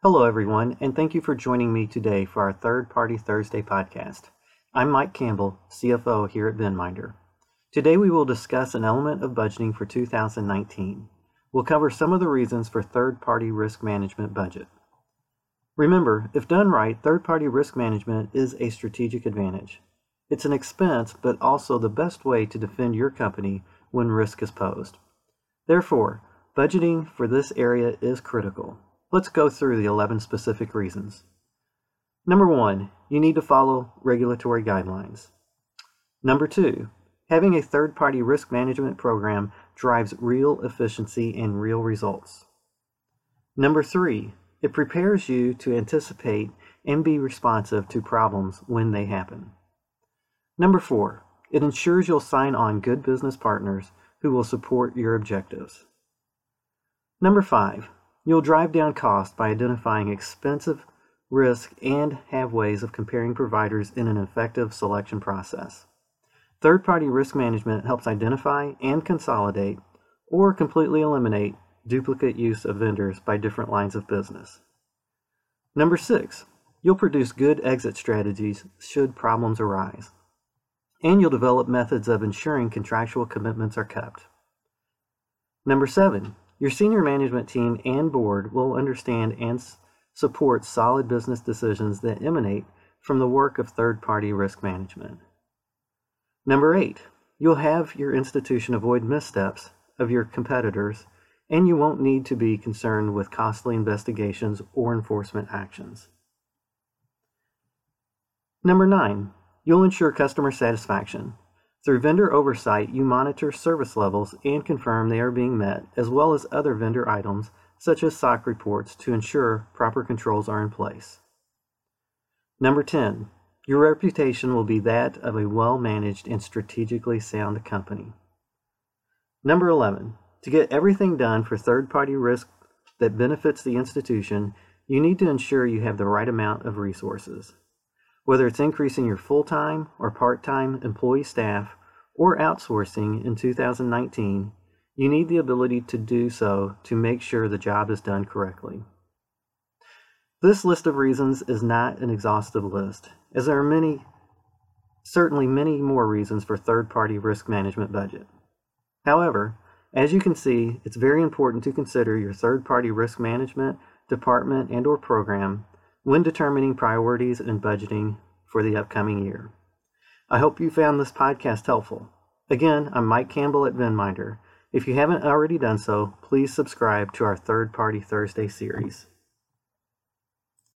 Hello, everyone, and thank you for joining me today for our Third Party Thursday podcast. I'm Mike Campbell, CFO here at VenMinder. Today we will discuss an element of budgeting for 2019. We'll cover some of the reasons for third party risk management budget. Remember, if done right, third party risk management is a strategic advantage. It's an expense, but also the best way to defend your company when risk is posed. Therefore, budgeting for this area is critical. Let's go through the 11 specific reasons. Number one, you need to follow regulatory guidelines. Number two, having a third party risk management program drives real efficiency and real results. Number three, it prepares you to anticipate and be responsive to problems when they happen. Number four, it ensures you'll sign on good business partners who will support your objectives. Number five, You'll drive down costs by identifying expensive risk and have ways of comparing providers in an effective selection process. Third party risk management helps identify and consolidate or completely eliminate duplicate use of vendors by different lines of business. Number six, you'll produce good exit strategies should problems arise. And you'll develop methods of ensuring contractual commitments are kept. Number seven, your senior management team and board will understand and support solid business decisions that emanate from the work of third party risk management. Number eight, you'll have your institution avoid missteps of your competitors, and you won't need to be concerned with costly investigations or enforcement actions. Number nine, you'll ensure customer satisfaction. Through vendor oversight, you monitor service levels and confirm they are being met, as well as other vendor items such as SOC reports to ensure proper controls are in place. Number 10. Your reputation will be that of a well managed and strategically sound company. Number 11. To get everything done for third party risk that benefits the institution, you need to ensure you have the right amount of resources. Whether it's increasing your full time or part time employee staff or outsourcing in 2019, you need the ability to do so to make sure the job is done correctly. This list of reasons is not an exhaustive list, as there are many, certainly many more reasons for third party risk management budget. However, as you can see, it's very important to consider your third party risk management department and or program when determining priorities and budgeting for the upcoming year. I hope you found this podcast helpful. Again, I'm Mike Campbell at VenMinder. If you haven't already done so, please subscribe to our third party Thursday series.